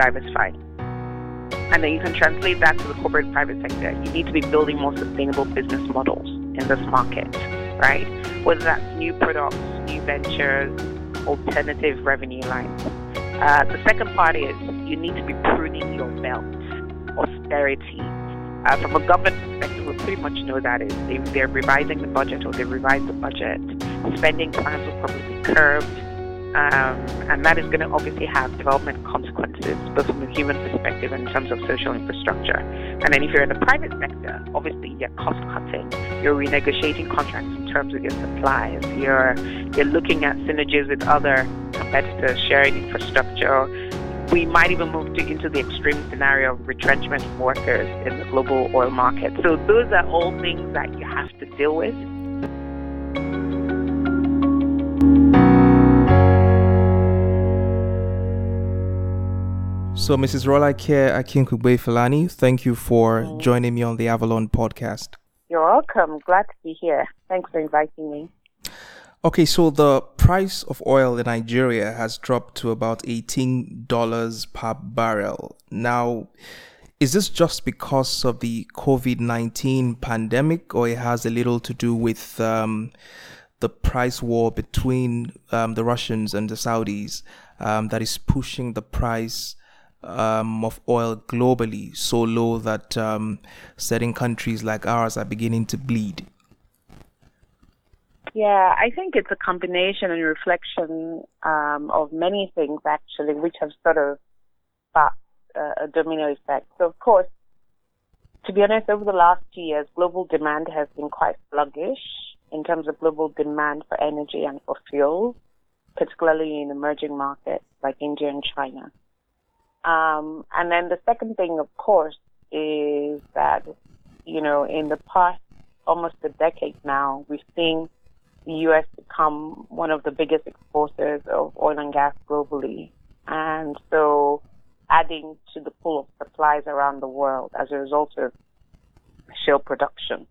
diversify. And then you can translate that to the corporate private sector. You need to be building more sustainable business models in this market, right? Whether that's new products, new ventures, alternative revenue lines. Uh, the second part is you need to be pruning your belt, austerity. Uh, from a government perspective, we pretty much know that is they, they're revising the budget or they revise the budget. Spending plans will probably be curbed um, and that is going to obviously have development consequences, both from a human perspective and in terms of social infrastructure. And then if you're in the private sector, obviously you're cost cutting, you're renegotiating contracts in terms of your suppliers, you're you're looking at synergies with other competitors, sharing infrastructure. We might even move to, into the extreme scenario of retrenchment of workers in the global oil market. So those are all things that you have to deal with. So, Mrs. Rolake Akinkugbe Filani, thank you for mm. joining me on the Avalon podcast. You're welcome. Glad to be here. Thanks for inviting me. Okay, so the price of oil in Nigeria has dropped to about $18 per barrel. Now, is this just because of the COVID 19 pandemic, or it has a little to do with um, the price war between um, the Russians and the Saudis um, that is pushing the price um, of oil globally so low that um, certain countries like ours are beginning to bleed? Yeah, I think it's a combination and reflection um, of many things actually, which have sort of sparked uh, a domino effect. So, of course, to be honest, over the last two years, global demand has been quite sluggish in terms of global demand for energy and for fuel, particularly in emerging markets like India and China. Um, and then the second thing, of course, is that, you know, in the past almost a decade now, we've seen the U.S. become one of the biggest exporters of oil and gas globally. And so adding to the pool of supplies around the world as a result of shale production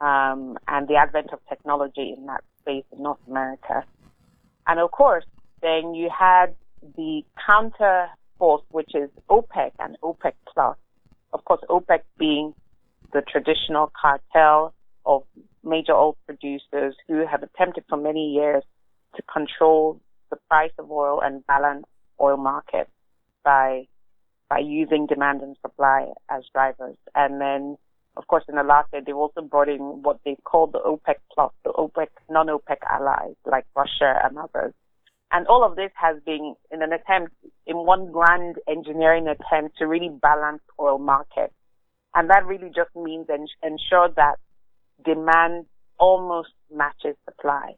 um, and the advent of technology in that space in North America. And of course, then you had the counter which is OPEC and OPEC plus. Of course, OPEC being the traditional cartel of major oil producers who have attempted for many years to control the price of oil and balance oil markets by by using demand and supply as drivers. And then, of course, in the last year, they've also brought in what they call the OPEC plus, the OPEC non-OPEC allies like Russia and others and all of this has been in an attempt, in one grand engineering attempt to really balance oil markets. And that really just means en- ensure that demand almost matches supply.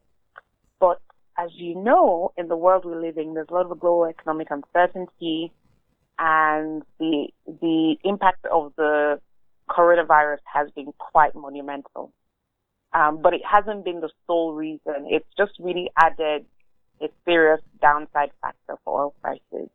But as you know, in the world we live in, there's a lot of global economic uncertainty and the, the impact of the coronavirus has been quite monumental. Um, but it hasn't been the sole reason. It's just really added a serious downside factor for oil prices.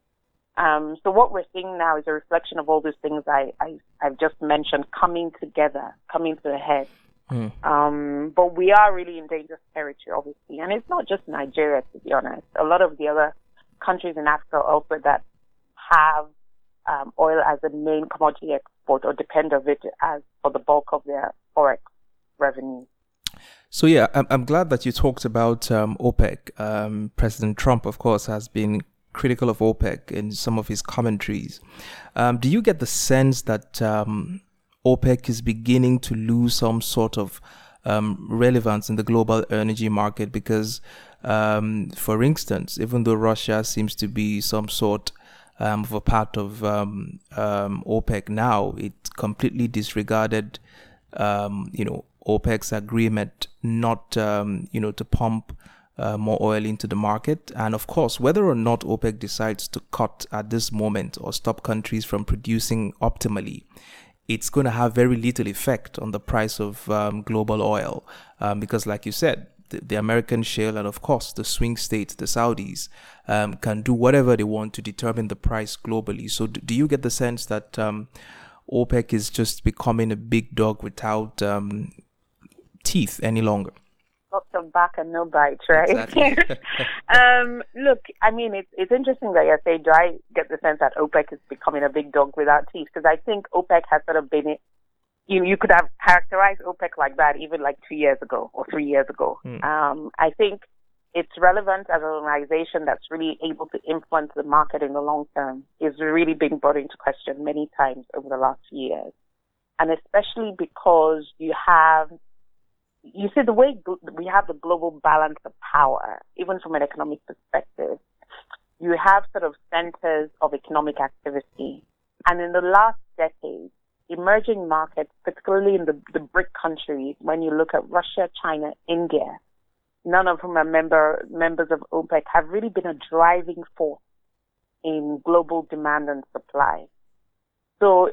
Um, so what we're seeing now is a reflection of all these things I, I, have just mentioned coming together, coming to a head. Mm. Um, but we are really in dangerous territory, obviously. And it's not just Nigeria, to be honest. A lot of the other countries in Africa also that have um, oil as a main commodity export or depend on it as for the bulk of their forex revenue. So yeah, I'm, I'm glad that you talked about um, OPEC. Um, President Trump, of course, has been critical of OPEC in some of his commentaries. Um, do you get the sense that um, OPEC is beginning to lose some sort of um, relevance in the global energy market? Because, um, for instance, even though Russia seems to be some sort of a part of OPEC now, it completely disregarded, you know, OPEC's agreement not, um, you know, to pump uh, more oil into the market. And of course, whether or not OPEC decides to cut at this moment or stop countries from producing optimally, it's going to have very little effect on the price of um, global oil. Um, because, like you said, the, American shale and, of course, the swing states, the Saudis, um, can do whatever they want to determine the price globally. So, do, do you get the sense that um, OPEC is just becoming a big dog without um, teeth any longer. lots of back and no bite, right? Exactly. um, look, I mean, it's it's interesting that you say, do I get the sense that OPEC is becoming a big dog without teeth? Because I think OPEC has sort of been, it. you you could have characterized OPEC like that even like two years ago or three years ago. Mm. Um, I think its relevance as an organization that's really able to influence the market in the long term is really being brought into question many times over the last years. And especially because you have you see the way we have the global balance of power, even from an economic perspective, you have sort of centers of economic activity. And in the last decade, emerging markets, particularly in the, the BRIC countries, when you look at Russia, China, India, none of whom are member, members of OPEC, have really been a driving force in global demand and supply. So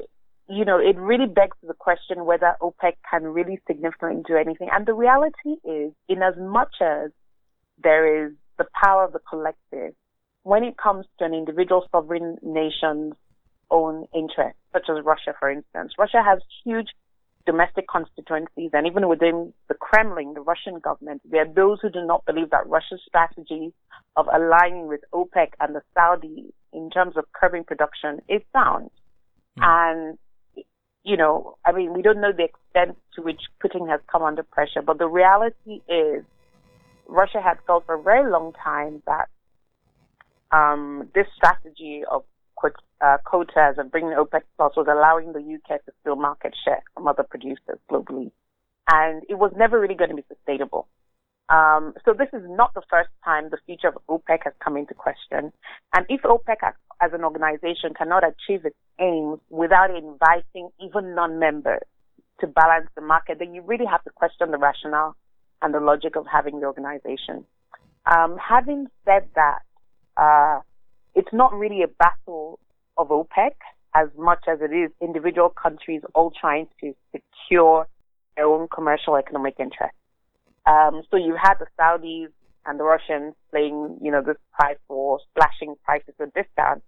you know, it really begs the question whether OPEC can really significantly do anything. And the reality is, in as much as there is the power of the collective, when it comes to an individual sovereign nation's own interest, such as Russia, for instance, Russia has huge domestic constituencies, and even within the Kremlin, the Russian government, there are those who do not believe that Russia's strategy of aligning with OPEC and the Saudis in terms of curbing production is sound. Mm. And you know, I mean, we don't know the extent to which Putin has come under pressure, but the reality is Russia had felt for a very long time that um, this strategy of uh, quotas and bringing OPEC plus was allowing the UK to steal market share from other producers globally. And it was never really going to be sustainable. Um, so this is not the first time the future of OPEC has come into question. And if OPEC as an organization cannot achieve its aims without inviting even non-members to balance the market, then you really have to question the rationale and the logic of having the organization. Um, having said that, uh, it's not really a battle of OPEC as much as it is individual countries all trying to secure their own commercial economic interests. Um, so you had the Saudis and the Russians playing, you know, this price war, slashing prices and discounts.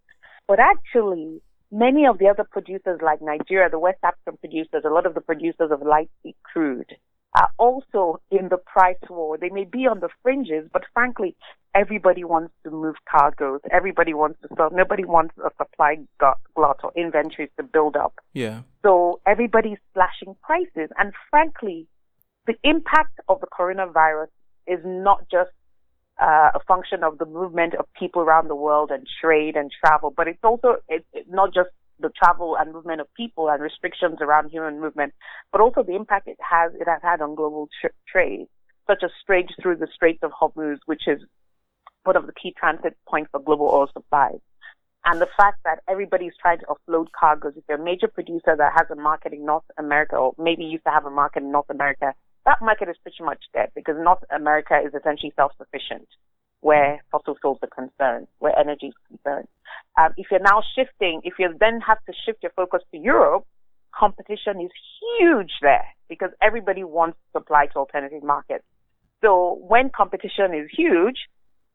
But actually, many of the other producers like Nigeria, the West African producers, a lot of the producers of light crude are also in the price war. They may be on the fringes, but frankly, everybody wants to move cargoes. Everybody wants to sell. Nobody wants a supply glut or inventories to build up. Yeah. So everybody's slashing prices. And frankly, the impact of the coronavirus is not just uh, a function of the movement of people around the world and trade and travel, but it's also not just the travel and movement of people and restrictions around human movement, but also the impact it has it has had on global tr- trade, such as trade through the Straits of Hormuz, which is one of the key transit points for global oil supplies. And the fact that everybody's trying to offload cargoes. If you're a major producer that has a market in North America, or maybe used to have a market in North America, that market is pretty much dead because North America is essentially self-sufficient where fossil fuels are concerned, where energy is concerned. Um, if you're now shifting, if you then have to shift your focus to Europe, competition is huge there because everybody wants to supply to alternative markets. So when competition is huge,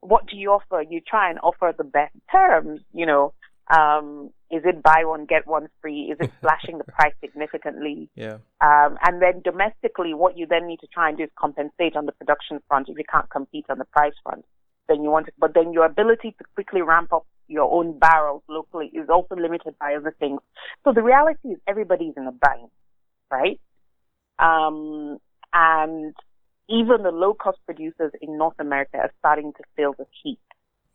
what do you offer? You try and offer the best terms, you know, um, is it buy one get one free? Is it slashing the price significantly? Yeah. Um, and then domestically, what you then need to try and do is compensate on the production front if you can't compete on the price front. Then you want to, but then your ability to quickly ramp up your own barrels locally is also limited by other things. So the reality is everybody's in a bind, right? Um, and even the low cost producers in North America are starting to feel the heat.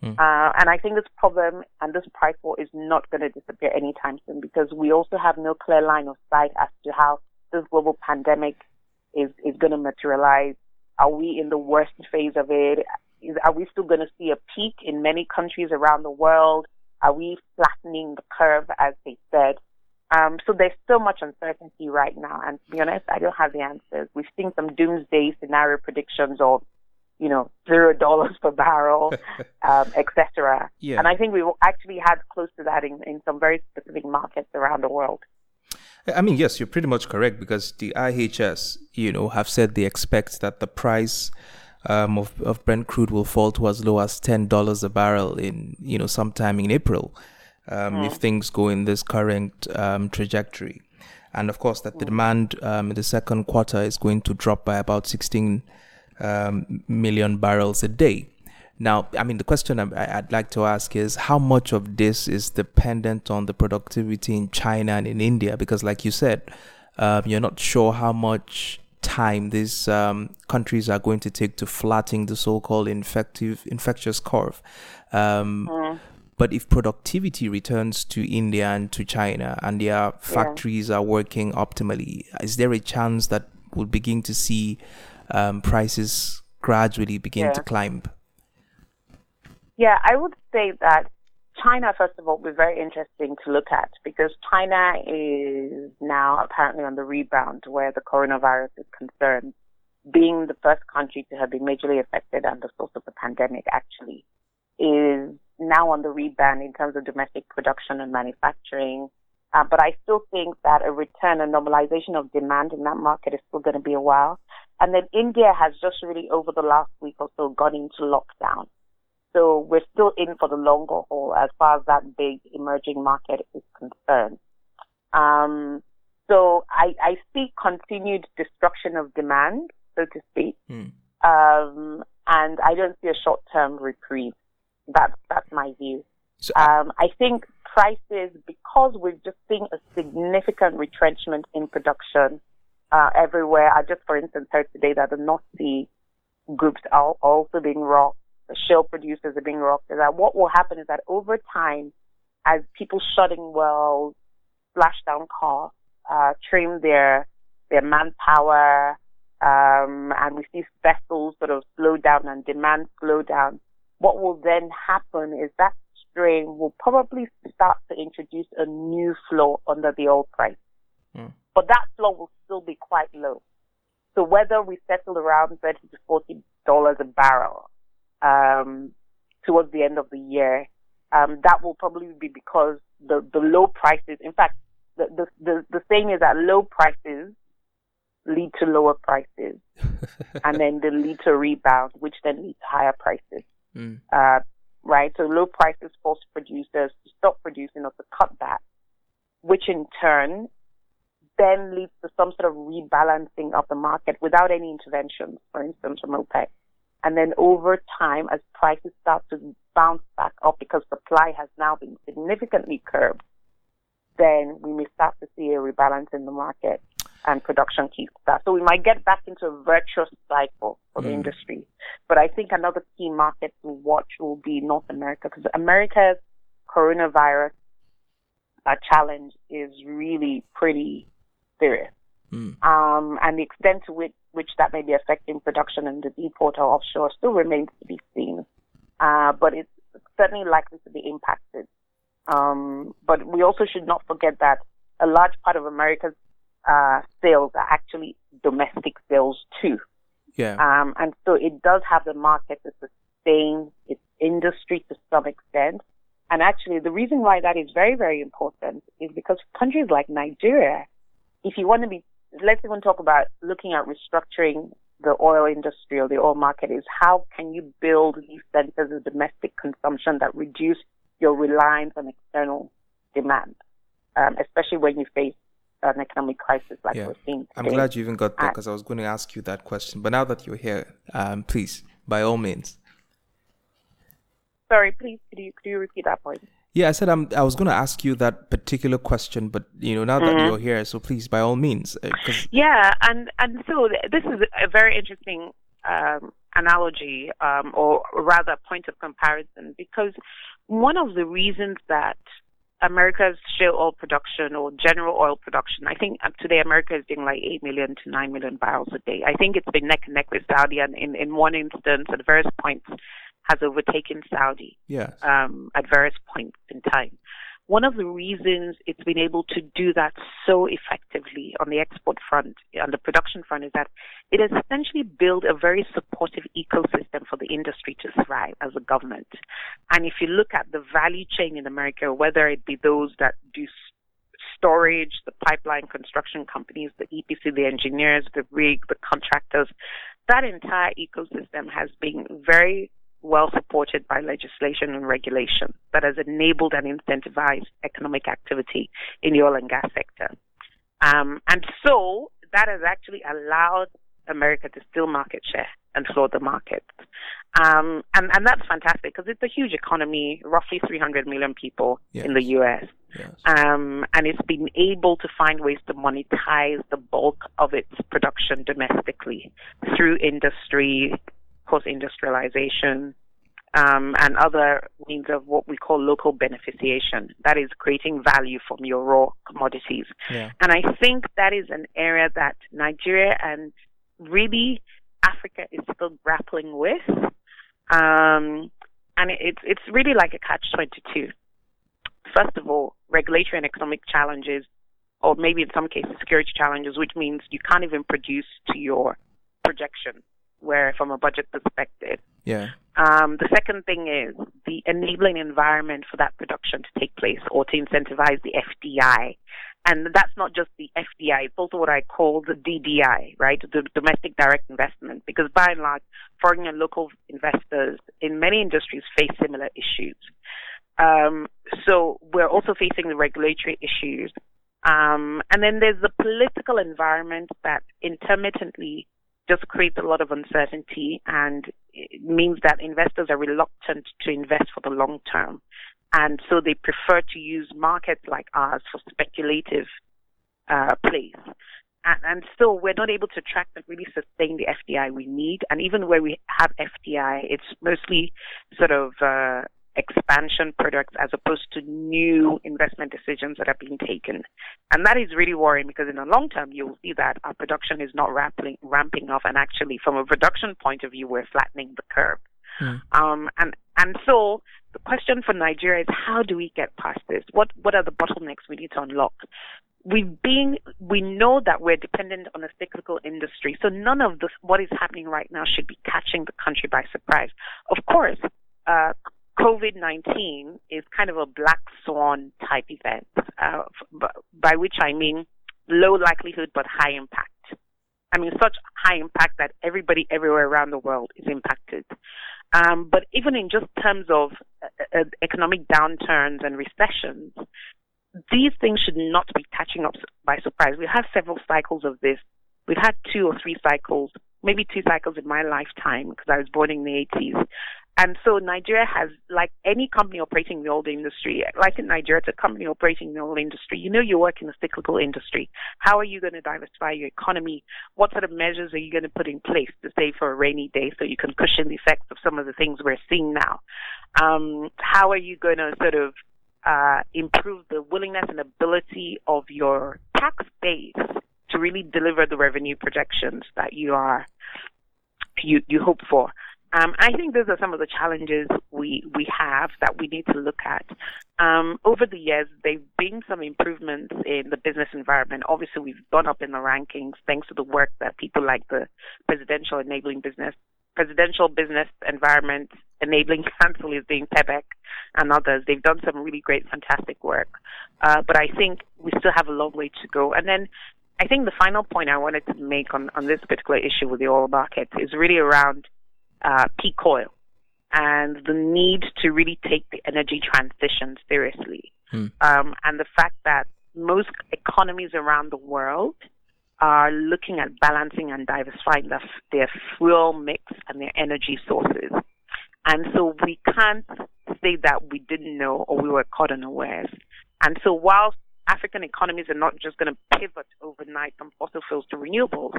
Mm. Uh, and I think this problem and this price war is not going to disappear anytime soon because we also have no clear line of sight as to how this global pandemic is, is going to materialize. Are we in the worst phase of it? Is, are we still going to see a peak in many countries around the world? Are we flattening the curve, as they said? Um, so there's so much uncertainty right now. And to be honest, I don't have the answers. We've seen some doomsday scenario predictions of you know, zero dollars per barrel, um, etc. Yeah. And I think we actually had close to that in, in some very specific markets around the world. I mean, yes, you're pretty much correct because the IHS, you know, have said they expect that the price um, of, of Brent crude will fall to as low as ten dollars a barrel in, you know, sometime in April, um, mm. if things go in this current um, trajectory, and of course that the mm. demand um, in the second quarter is going to drop by about sixteen um, million barrels a day. Now, I mean, the question I'd like to ask is how much of this is dependent on the productivity in China and in India? Because, like you said, um, you're not sure how much time these um, countries are going to take to flatten the so-called infective infectious curve. Um, mm. But if productivity returns to India and to China, and their factories yeah. are working optimally, is there a chance that we'll begin to see um, prices gradually begin yeah. to climb? Yeah, I would say that China, first of all, will be very interesting to look at because China is now apparently on the rebound where the coronavirus is concerned, being the first country to have been majorly affected and the source of the pandemic actually is now on the rebound in terms of domestic production and manufacturing. Uh, but I still think that a return, a normalization of demand in that market is still going to be a while. And then India has just really over the last week or so gone into lockdown. So we're still in for the longer haul as far as that big emerging market is concerned. Um, so I, I see continued destruction of demand, so to speak. Mm. Um, and I don't see a short-term reprieve. That's, that's my view. So, um, I think prices, because we're just seeing a significant retrenchment in production uh, everywhere. I just, for instance, heard today that the North Sea groups are also being rocked The shale producers are being rocked that what will happen is that over time, as people shutting wells, slash down costs, uh, trim their their manpower, um, and we see vessels sort of slow down and demand slow down. What will then happen is that strain will probably start to introduce a new floor under the old price. Mm. But that floor will still be quite low. So whether we settle around 30 to 40 dollars a barrel um, towards the end of the year. Um, that will probably be because the, the low prices, in fact, the, the, the, the saying is that low prices lead to lower prices and then they lead to rebound, which then leads to higher prices. Mm. Uh, right? So low prices force producers to stop producing or to cut back, which in turn then leads to some sort of rebalancing of the market without any interventions, for instance, from OPEC. And then over time, as prices start to bounce back up because supply has now been significantly curbed, then we may start to see a rebalance in the market and production keeps that. So we might get back into a virtuous cycle for mm. the industry. But I think another key market to watch will be North America because America's coronavirus uh, challenge is really pretty serious. Mm. Um, and the extent to which, which that may be affecting production in the deepwater offshore still remains to be seen. Uh, but it's certainly likely to be impacted. Um, but we also should not forget that a large part of America's uh, sales are actually domestic sales too. Yeah. Um, and so it does have the market to sustain its industry to some extent. And actually, the reason why that is very, very important is because countries like Nigeria, if you want to be let's even talk about looking at restructuring the oil industry or the oil market is how can you build these centers of domestic consumption that reduce your reliance on external demand, um, especially when you face an economic crisis like yeah. we're seeing. Today. I'm glad you even got there because I was going to ask you that question. But now that you're here, um, please, by all means. Sorry, please, could you, could you repeat that point? Yeah, I said I'm, I was going to ask you that particular question, but you know now that mm-hmm. you're here, so please, by all means. Uh, yeah, and and so this is a very interesting um, analogy, um, or rather, point of comparison, because one of the reasons that America's shale oil production or general oil production, I think today America is doing like 8 million to 9 million barrels a day. I think it's been neck and neck with Saudi, and in, in one instance, at various points, has overtaken Saudi yes. um, at various points in time. One of the reasons it's been able to do that so effectively on the export front, on the production front, is that it has essentially built a very supportive ecosystem for the industry to thrive as a government. And if you look at the value chain in America, whether it be those that do storage, the pipeline construction companies, the EPC, the engineers, the rig, the contractors, that entire ecosystem has been very well supported by legislation and regulation that has enabled and incentivized economic activity in the oil and gas sector. Um, and so that has actually allowed America to steal market share and flood the markets. Um, and, and that's fantastic because it's a huge economy, roughly 300 million people yes. in the U.S. Yes. Um, and it's been able to find ways to monetize the bulk of its production domestically through industry, post industrialization, um, and other means of what we call local beneficiation. That is creating value from your raw commodities. Yeah. And I think that is an area that Nigeria and really Africa is still grappling with. Um, and it's it's really like a catch twenty two. First of all, regulatory and economic challenges, or maybe in some cases security challenges, which means you can't even produce to your projection where from a budget perspective. Yeah. Um, the second thing is the enabling environment for that production to take place or to incentivize the FDI. And that's not just the FDI, it's also what I call the DDI, right? The domestic direct investment. Because by and large, foreign and local investors in many industries face similar issues. Um, so we're also facing the regulatory issues. Um, and then there's the political environment that intermittently just creates a lot of uncertainty and it means that investors are reluctant to invest for the long term. And so they prefer to use markets like ours for speculative uh, plays. And, and still, we're not able to attract and really sustain the FDI we need. And even where we have FDI, it's mostly sort of uh, expansion products as opposed to new investment decisions that are being taken. And that is really worrying because in the long term, you'll see that our production is not ramping, ramping up. And actually, from a production point of view, we're flattening the curve. Mm. Um, and, and so the question for Nigeria is how do we get past this? What, what are the bottlenecks we need to unlock? We've been, we know that we're dependent on a cyclical industry. So none of this, what is happening right now should be catching the country by surprise. Of course, uh, COVID 19 is kind of a black swan type event, uh, by which I mean low likelihood but high impact. I mean, such high impact that everybody everywhere around the world is impacted. Um, but even in just terms of uh, uh, economic downturns and recessions, these things should not be catching up by surprise. We have several cycles of this. We've had two or three cycles, maybe two cycles in my lifetime because I was born in the 80s. And so Nigeria has, like any company operating in the oil industry, like in Nigeria, it's a company operating in the oil industry. You know you work in a cyclical industry. How are you going to diversify your economy? What sort of measures are you going to put in place to save for a rainy day so you can cushion the effects of some of the things we're seeing now? Um, how are you going to sort of uh, improve the willingness and ability of your tax base to really deliver the revenue projections that you are you you hope for? Um, I think those are some of the challenges we we have that we need to look at. Um, over the years, there've been some improvements in the business environment. Obviously, we've gone up in the rankings thanks to the work that people like the Presidential Enabling Business, Presidential Business Environment Enabling Council is doing PEBEC and others. They've done some really great, fantastic work. Uh, but I think we still have a long way to go. And then I think the final point I wanted to make on, on this particular issue with the oil market is really around uh, peak oil and the need to really take the energy transition seriously. Hmm. Um, and the fact that most economies around the world are looking at balancing and diversifying their, their fuel mix and their energy sources. And so we can't say that we didn't know or we were caught unawares. And so whilst African economies are not just going to pivot overnight from fossil fuels to renewables,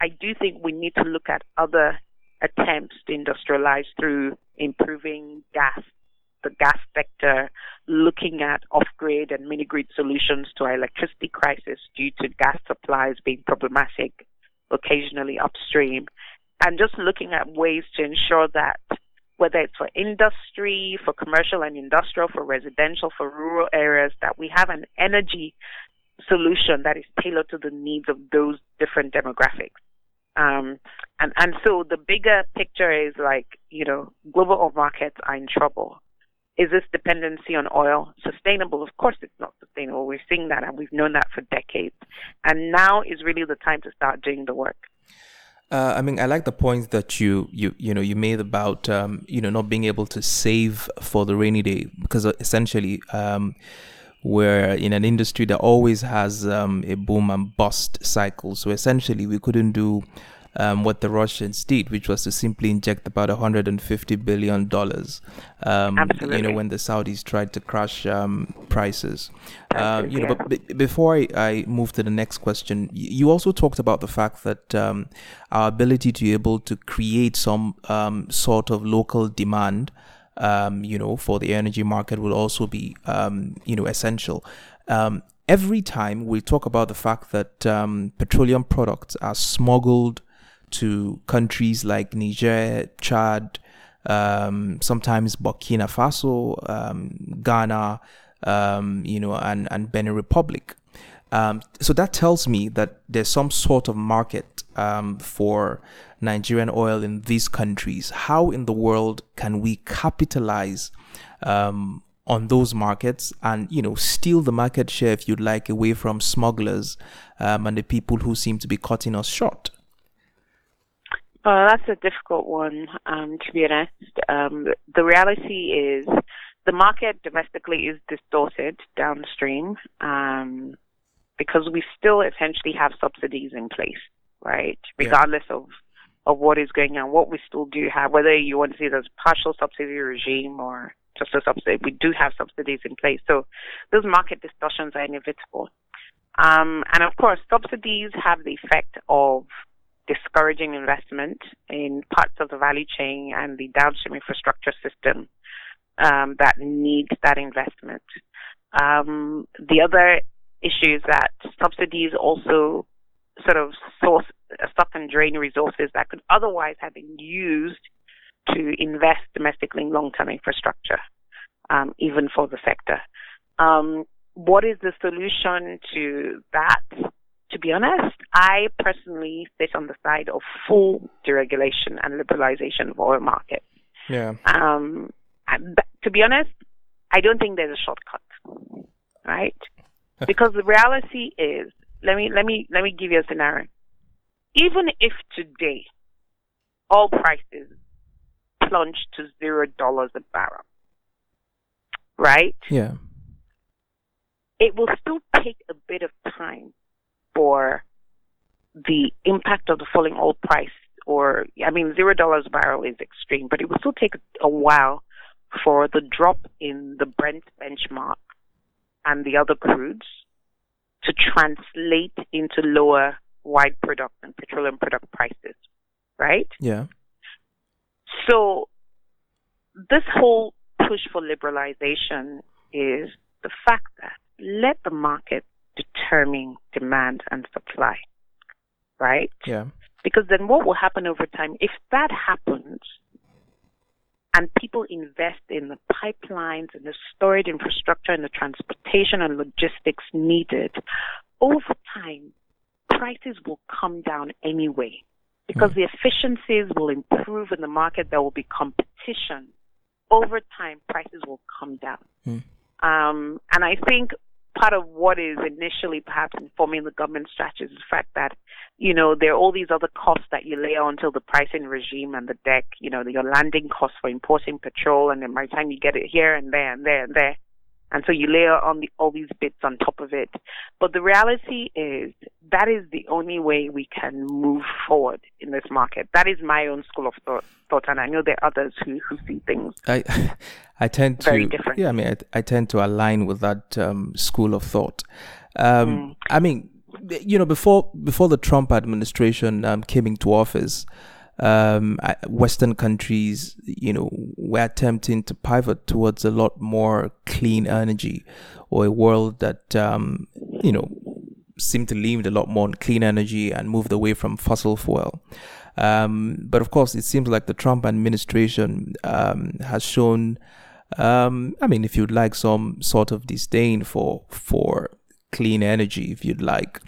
I do think we need to look at other attempts to industrialize through improving gas, the gas sector, looking at off-grid and mini-grid solutions to our electricity crisis due to gas supplies being problematic, occasionally upstream, and just looking at ways to ensure that whether it's for industry, for commercial and industrial, for residential, for rural areas, that we have an energy solution that is tailored to the needs of those different demographics. Um, and, and so the bigger picture is like, you know, global oil markets are in trouble. Is this dependency on oil sustainable? Of course it's not sustainable. We're seeing that and we've known that for decades. And now is really the time to start doing the work. Uh, I mean, I like the points that you you you know you made about um, you know not being able to save for the rainy day because essentially um, we're in an industry that always has um, a boom and bust cycle. So essentially, we couldn't do um, what the Russians did, which was to simply inject about 150 billion dollars. Um, you know, when the Saudis tried to crash um, prices. Um, you know, but b- before I, I, move to the next question, you also talked about the fact that um, our ability to be able to create some um, sort of local demand. You know, for the energy market will also be, you know, essential. every time we talk about the fact that petroleum products are smuggled to countries like Niger, Chad, um, sometimes Burkina Faso, um, Ghana, um, you know, and, and Benin Republic. Um, so that tells me that there's some sort of market um, for Nigerian oil in these countries. How in the world can we capitalize um, on those markets and you know steal the market share, if you'd like, away from smugglers and the people who seem to be cutting us short? Well, that's a difficult one, um, to be honest. Um, the reality is the market domestically is distorted downstream um, because we still essentially have subsidies in place, right? Regardless yeah. of of what is going on, what we still do have, whether you want to see it as partial subsidy regime or just a subsidy, we do have subsidies in place. So those market distortions are inevitable. Um, and of course, subsidies have the effect of discouraging investment in parts of the value chain and the downstream infrastructure system um, that needs that investment. Um, the other issue is that subsidies also sort of source suck and drain resources that could otherwise have been used to invest domestically in long-term infrastructure, um, even for the sector. Um, what is the solution to that? to be honest, I personally sit on the side of full deregulation and liberalization of oil markets. Yeah. Um, to be honest, I don't think there's a shortcut, right? because the reality is, let me let me let me give you a scenario. Even if today all prices plunge to zero dollars a barrel, right? Yeah. It will still take a bit of time for the impact of the falling oil price or I mean zero dollars a barrel is extreme, but it will still take a while for the drop in the Brent benchmark and the other crudes to translate into lower white product and petroleum product prices. Right? Yeah. So this whole push for liberalization is the fact that let the market determine demand and supply, right? Yeah. Because then what will happen over time, if that happens, and people invest in the pipelines and the storage infrastructure and the transportation and logistics needed, over time, prices will come down anyway. Because the efficiencies will improve in the market, there will be competition. Over time, prices will come down. Mm. Um, and I think part of what is initially perhaps informing the government strategy is the fact that, you know, there are all these other costs that you lay on to the pricing regime and the deck, you know, your landing costs for importing petrol and then by the time you get it here and there and there and there, and so you layer on the, all these bits on top of it. But the reality is that is the only way we can move forward in this market. That is my own school of thought, thought and I know there are others who, who see things. I, I tend to, different. yeah, I mean, I, I, tend to align with that um, school of thought. Um, mm. I mean, you know, before before the Trump administration um, came into office, um, Western countries, you know, were attempting to pivot towards a lot more clean energy or a world that, um, you know, seemed to lean a lot more on clean energy and moved away from fossil fuel. Um, but of course, it seems like the Trump administration um, has shown, um, I mean, if you'd like, some sort of disdain for for clean energy, if you'd like.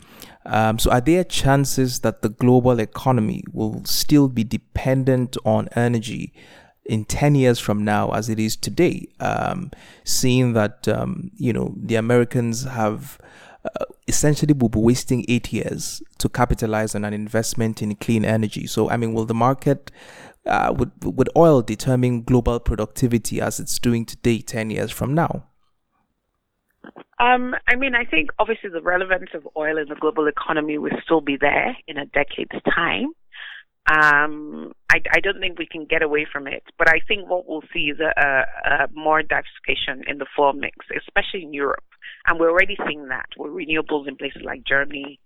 Um, so, are there chances that the global economy will still be dependent on energy in 10 years from now as it is today? Um, seeing that, um, you know, the Americans have uh, essentially will be wasting eight years to capitalize on an investment in clean energy. So, I mean, will the market, uh, would, would oil determine global productivity as it's doing today 10 years from now? Um, I mean, I think obviously the relevance of oil in the global economy will still be there in a decade's time. Um, I, I don't think we can get away from it, but I think what we'll see is a, a, a more diversification in the fuel mix, especially in Europe. And we're already seeing that with renewables in places like Germany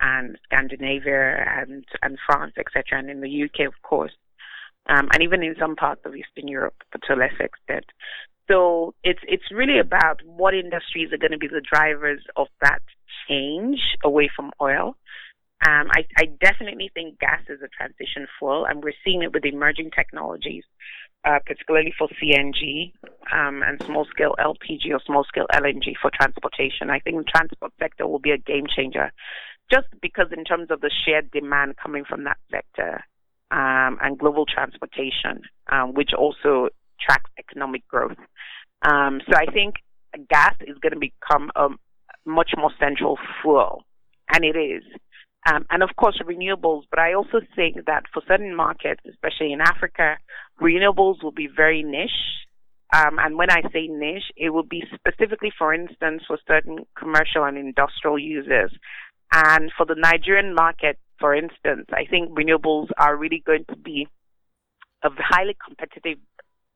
and Scandinavia and, and France, etc., and in the UK, of course, um, and even in some parts of Eastern Europe, but to a lesser extent. So it's it's really about what industries are going to be the drivers of that change away from oil. Um, I, I definitely think gas is a transition fuel, and we're seeing it with emerging technologies, uh, particularly for CNG um, and small scale LPG or small scale LNG for transportation. I think the transport sector will be a game changer, just because in terms of the shared demand coming from that sector um, and global transportation, um, which also tracks economic growth. Um, so I think gas is going to become a much more central fuel, and it is. Um, and of course, renewables. But I also think that for certain markets, especially in Africa, renewables will be very niche. Um, and when I say niche, it will be specifically, for instance, for certain commercial and industrial users. And for the Nigerian market, for instance, I think renewables are really going to be a highly competitive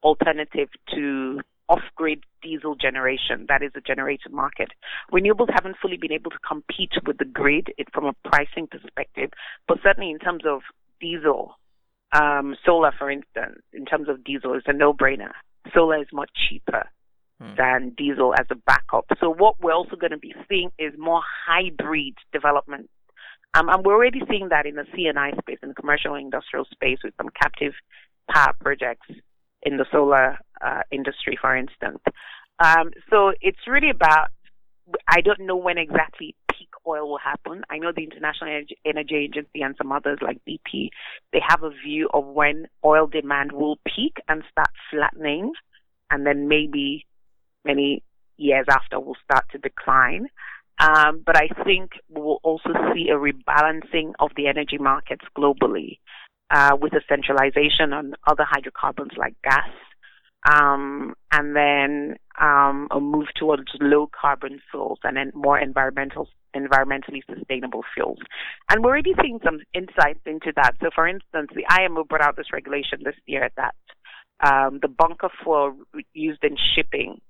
alternative to off-grid diesel generation. That is the generator market. Renewables haven't fully been able to compete with the grid from a pricing perspective, but certainly in terms of diesel, um, solar, for instance, in terms of diesel, is a no-brainer. Solar is much cheaper hmm. than diesel as a backup. So what we're also going to be seeing is more hybrid development. Um, and we're already seeing that in the C&I space, in the commercial and industrial space, with some captive power projects in the solar uh, industry, for instance. Um, so it's really about, I don't know when exactly peak oil will happen. I know the International Energy, Agency and some others like BP, they have a view of when oil demand will peak and start flattening, and then maybe many years after will start to decline. Um, but I think we will also see a rebalancing of the energy markets globally uh, with a centralization on other hydrocarbons like gas, um, and then um, a move towards low carbon fuels and then more environmental environmentally sustainable fuels. And we're already seeing some insights into that. So, for instance, the IMO brought out this regulation this year that um, the bunker fuel used in shipping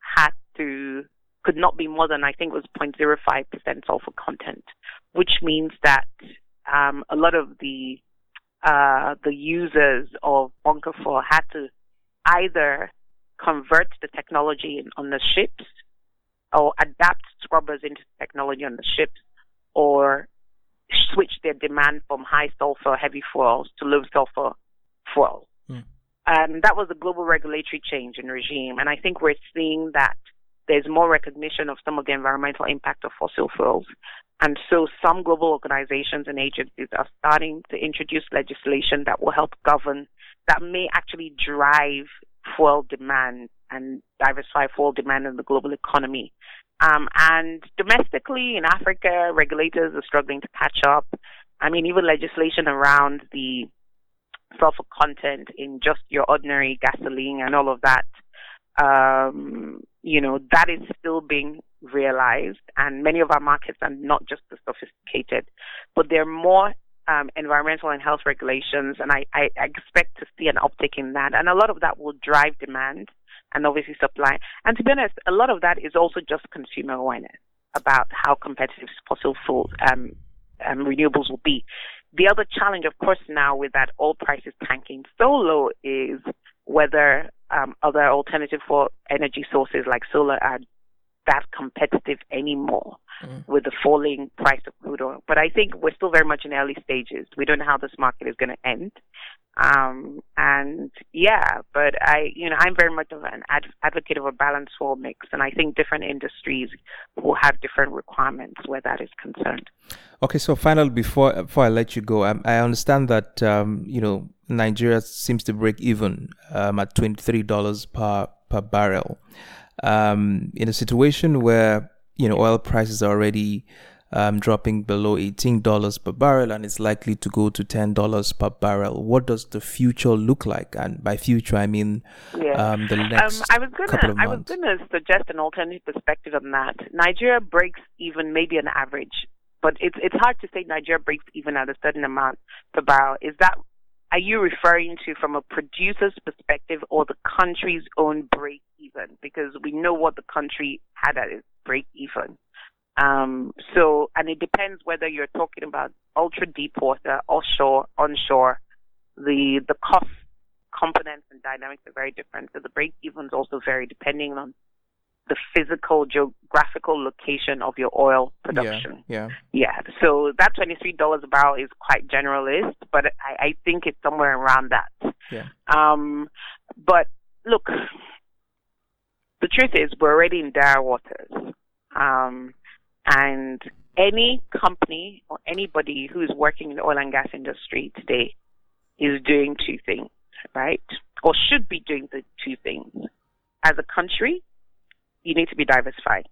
had to could not be more than I think it was 0.05% sulfur content, which means that um, a lot of the uh, the users of bunker fuel had to either convert the technology in, on the ships or adapt scrubbers into technology on the ships or switch their demand from high sulfur heavy fuels to low sulfur fuels. Mm. And that was a global regulatory change in regime. And I think we're seeing that there's more recognition of some of the environmental impact of fossil fuels. And so some global organizations and agencies are starting to introduce legislation that will help govern, that may actually drive fuel demand and diversify fuel demand in the global economy. Um, and domestically in Africa, regulators are struggling to catch up. I mean, even legislation around the sulfur content in just your ordinary gasoline and all of that um, you know, that is still being realized. And many of our markets are not just the sophisticated, but they're more um, environmental and health regulations, and I, I, expect to see an uptick in that. And a lot of that will drive demand and obviously supply. And to be honest, a lot of that is also just consumer awareness about how competitive fossil fuel um, um, renewables will be. The other challenge, of course, now with that oil prices tanking so low is whether um, other alternative for energy sources like solar are that competitive anymore mm. with the falling price of crude oil. But I think we're still very much in early stages. We don't know how this market is going to end. Um, and yeah, but I, you know, I'm very much of an ad- advocate of a balanced fuel mix, and I think different industries will have different requirements where that is concerned. Okay, so final before before I let you go, I, I understand that um, you know Nigeria seems to break even um, at twenty three dollars per per barrel. Um, in a situation where you know oil prices are already um, dropping below $18 per barrel and it's likely to go to $10 per barrel. What does the future look like? And by future, I mean yeah. um, the um, next um, I was gonna, couple of months. I was going to suggest an alternative perspective on that. Nigeria breaks even maybe an average but it's it's hard to say Nigeria breaks even at a certain amount per barrel. Is that are you referring to from a producer's perspective or the country's own break even? Because we know what the country had at its break even. Um, so, and it depends whether you're talking about ultra deep water, offshore, onshore. The the cost components and dynamics are very different. So the break evens also vary depending on the physical geographical location of your oil production. Yeah. Yeah. yeah. So that twenty three dollars a barrel is quite generalist, but I, I think it's somewhere around that. Yeah. Um, but look, the truth is we're already in dire waters. Um, and any company or anybody who is working in the oil and gas industry today is doing two things, right? Or should be doing the two things. As a country, you need to be diversified.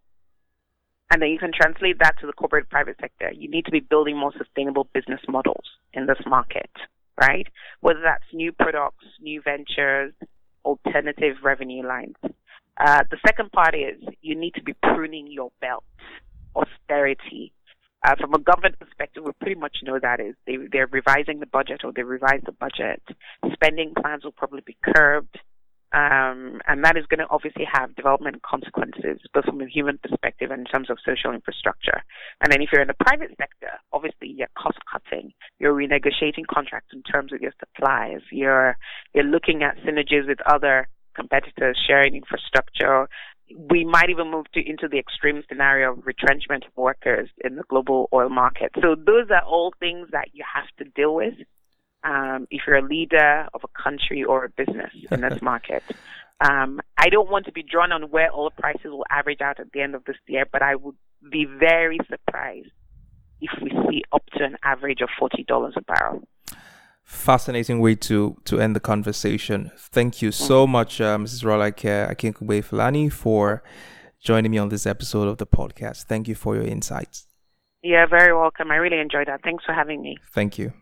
And then you can translate that to the corporate private sector. You need to be building more sustainable business models in this market, right? Whether that's new products, new ventures, alternative revenue lines. Uh, the second part is you need to be pruning your belt, austerity. Uh, from a government perspective, we pretty much know that is they, they're revising the budget or they revise the budget. Spending plans will probably be curbed. Um, and that is going to obviously have development consequences, both from a human perspective and in terms of social infrastructure. And then if you're in the private sector, obviously you're cost cutting, you're renegotiating contracts in terms of your supplies, you're you're looking at synergies with other competitors, sharing infrastructure. We might even move to into the extreme scenario of retrenchment of workers in the global oil market. So those are all things that you have to deal with um, if you're a leader of a country or a business in this market. Um, I don't want to be drawn on where oil prices will average out at the end of this year, but I would be very surprised if we see up to an average of forty dollars a barrel. Fascinating way to to end the conversation. Thank you so mm-hmm. much, uh, Mrs. Rolake Akinkugbe Filani, for joining me on this episode of the podcast. Thank you for your insights. You're very welcome. I really enjoyed that. Thanks for having me. Thank you.